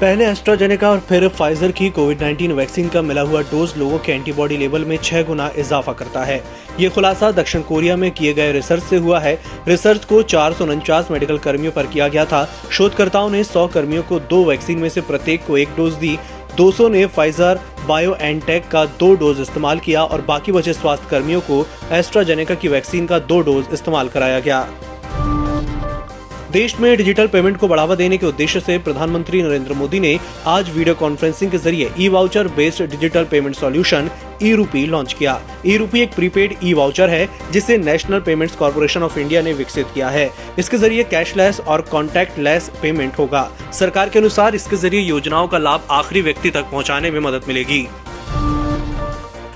पहले एस्ट्राजेनेका और फिर फाइजर की कोविड 19 वैक्सीन का मिला हुआ डोज लोगों के एंटीबॉडी लेवल में छह गुना इजाफा करता है। ये खुलासा दक्षिण कोरिया में किए गए रिसर्च से हुआ है। रिसर्च को चार सौ उनचास मेडिकल कर्मियों पर किया गया था। शोधकर्ताओं ने 100 कर्मियों को दो वैक्सीन में से प्रत्येक को एक डोज दी। 200 ने फाइजर बायो एनटेक का दो डोज इस्तेमाल किया और बाकी बचे स्वास्थ्य कर्मियों को एस्ट्राजेनेका की वैक्सीन का दो डोज इस्तेमाल कराया गया। देश में डिजिटल पेमेंट को बढ़ावा देने के उद्देश्य से प्रधानमंत्री नरेंद्र मोदी ने आज वीडियो कॉन्फ्रेंसिंग के ज़रिए e voucher based digital payment solution e RUPI launch किया। ई रूपी एक प्रीपेड ई वाउचर है, जिसे National Payments Corporation of India ने विकसित किया है। इसके ज़रिए कैशलेस और कॉन्टैक्ट लेस पेमेंट होगा। सरकार के अनुसार इसके ज़रिए योजनाओं का लाभ आखिरी व्यक्ति तक पहुँचाने में मदद मिलेगी।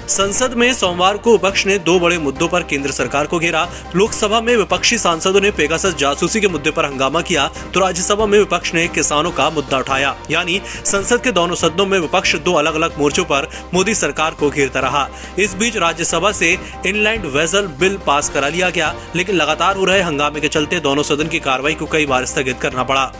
संसद में सोमवार को विपक्ष ने दो बड़े मुद्दों पर केंद्र सरकार को घेरा। लोकसभा में विपक्षी सांसदों ने पेगासस जासूसी के मुद्दे पर हंगामा किया तो राज्यसभा में विपक्ष ने किसानों का मुद्दा उठाया। यानी, संसद के दोनों सदनों में विपक्ष दो अलग अलग मोर्चों पर मोदी सरकार को घेरता रहा। इस बीच राज्यसभा से इनलैंड वेजल बिल पास करा लिया गया, लेकिन लगातार हो रहे हंगामे के चलते दोनों सदन की कार्रवाई को कई बार स्थगित करना पड़ा।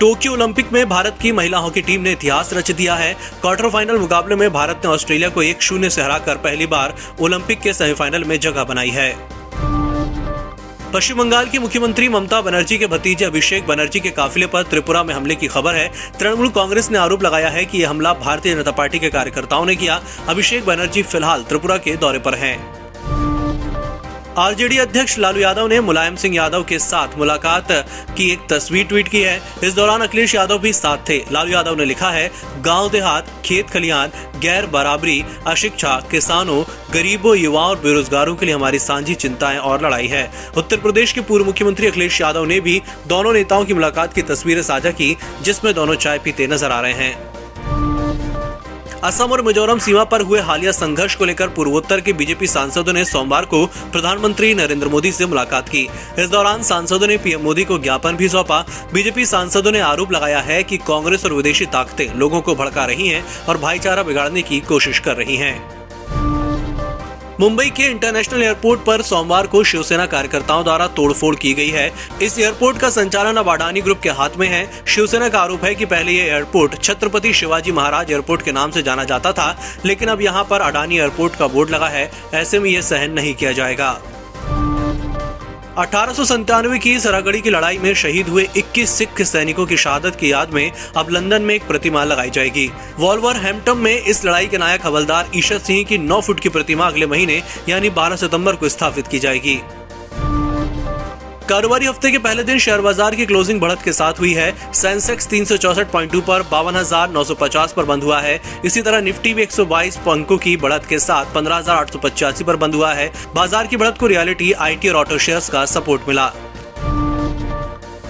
टोक्यो ओलंपिक में भारत की महिला हॉकी टीम ने इतिहास रच दिया है। क्वार्टर फाइनल मुकाबले में भारत ने ऑस्ट्रेलिया को एक शून्य से हराकर पहली बार ओलंपिक के सेमीफाइनल में जगह बनाई है। पश्चिम बंगाल की मुख्यमंत्री ममता बनर्जी के भतीजे अभिषेक बनर्जी के काफिले पर त्रिपुरा में हमले की खबर है। तृणमूल कांग्रेस ने आरोप लगाया है कि यह हमला भारतीय जनता पार्टी के कार्यकर्ताओं ने किया। अभिषेक बनर्जी फ़िलहाल त्रिपुरा के दौरे पर हैं। आरजेडी अध्यक्ष लालू यादव ने मुलायम सिंह यादव के साथ मुलाकात की। एक तस्वीर ट्वीट की है। इस दौरान अखिलेश यादव भी साथ थे। लालू यादव ने लिखा है, गाँव देहात, खेत खलिहान गैर बराबरी, अशिक्षा, किसानों, गरीबों, युवाओं और बेरोजगारों के लिए हमारी साझी चिंताएँ और लड़ाई है। उत्तर प्रदेश के पूर्व मुख्यमंत्री अखिलेश यादव ने भी दोनों नेताओं की मुलाकात की तस्वीरें साझा की, जिसमें दोनों चाय पीते नज़र आ रहे हैं। असम और मिजोरम सीमा पर हुए हालिया संघर्ष को लेकर पूर्वोत्तर के बीजेपी सांसदों ने सोमवार को प्रधानमंत्री नरेंद्र मोदी से मुलाकात की। इस दौरान सांसदों ने पीएम मोदी को ज्ञापन भी सौंपा। बीजेपी सांसदों ने आरोप लगाया है कि कांग्रेस और विदेशी ताकतें लोगों को भड़का रही हैं और भाईचारा बिगाड़ने की कोशिश कर रही हैं। मुंबई के इंटरनेशनल एयरपोर्ट पर सोमवार को शिवसेना कार्यकर्ताओं द्वारा तोड़फोड़ की गई है। इस एयरपोर्ट का संचालन अब अडानी ग्रुप के हाथ में है। शिवसेना का आरोप है कि पहले ये एयरपोर्ट छत्रपति शिवाजी महाराज एयरपोर्ट के नाम से जाना जाता था, लेकिन अब यहाँ पर अडानी एयरपोर्ट का बोर्ड लगा है। ऐसे में ये सहन नहीं किया जाएगा। अठारह की सरागढ़ी की लड़ाई में शहीद हुए 21 सिख सैनिकों की शहादत की याद में अब लंदन में एक प्रतिमा लगाई जाएगी। वॉल्वर हैम्पटन में इस लड़ाई के नायक हवलदार ईशत सिंह की 9 फुट की प्रतिमा अगले महीने, यानी 12 सितंबर को स्थापित की जाएगी। कारोबारी हफ़्ते के पहले दिन शेयर बाज़ार की क्लोजिंग बढ़त के साथ हुई है। सेंसेक्स तीन पर बावन पर बंद हुआ है। इसी तरह निफ्टी भी 122 अंकों की बढ़त के साथ पंद्रह पर बंद हुआ है। बाज़ार की बढ़त को रियलिटी आईटी और ऑटो शेयर्स का सपोर्ट मिला।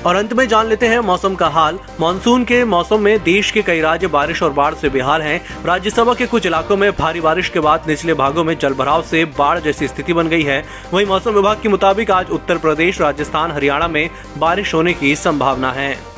और अंत में जान लेते हैं मौसम का हाल। मानसून के मौसम में देश के कई राज्य बारिश और बाढ़ से बेहाल हैं। राज्यसभा के कुछ इलाकों में भारी बारिश के बाद निचले भागों में जलभराव से बाढ़ जैसी स्थिति बन गई है। वहीं मौसम विभाग के मुताबिक आज उत्तर प्रदेश, राजस्थान, हरियाणा में बारिश होने की संभावना है।